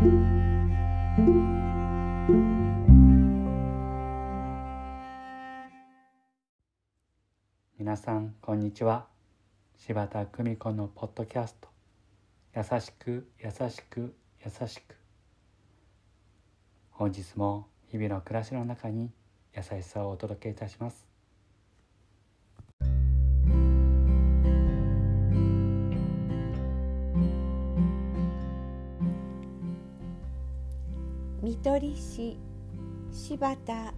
皆さんこんにちは。柴田久美子のポッドキャスト「優しく優しく優しく」本日も日々の暮らしの中に優しさをお届けいたします。見取り師柴田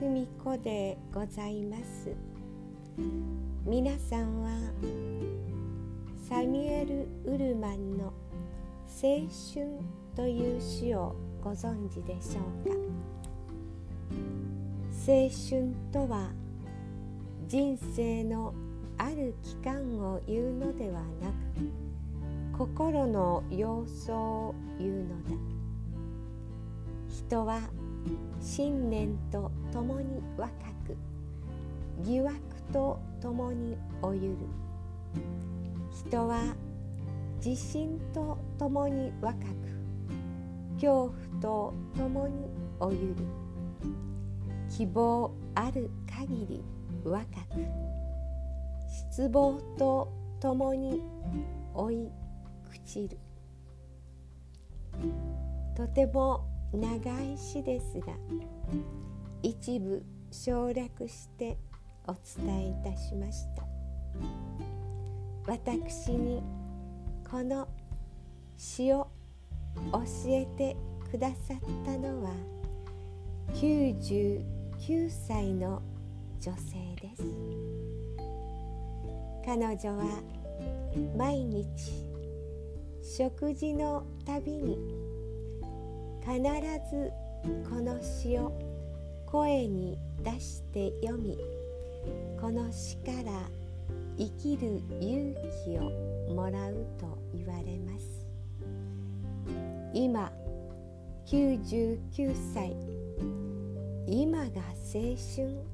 久美子でございます。皆さんはサミュエル・ウルマンの「青春」という詩をご存知でしょうか？青春とは人生のある期間を言うのではなく心の様相を言うの人は信念とともに若く疑惑とともにおゆる。人は自信とともに若く恐怖とともにおゆる。希望ある限り若く失望とともに追い朽ちる。とても長い詩ですが一部省略してお伝えいたしました。私にこの詩を教えてくださったのは99歳の女性です。彼女は毎日食事のたびに必ずこの詩を声に出して読みこの詩から生きる勇気をもらうと言われます。今99歳。今が青春。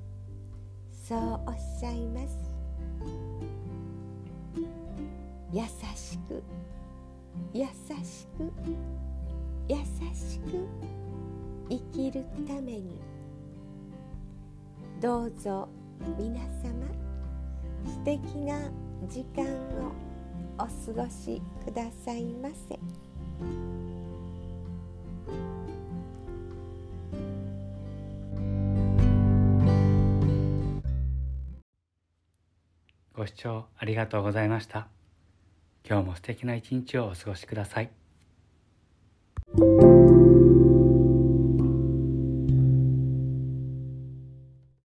そうおっしゃいます。優しく優しく優しく。るためにどうぞ皆様素敵な時間をお過ごしくださいませ。ご視聴ありがとうございました。今日も素敵な一日をお過ごしください。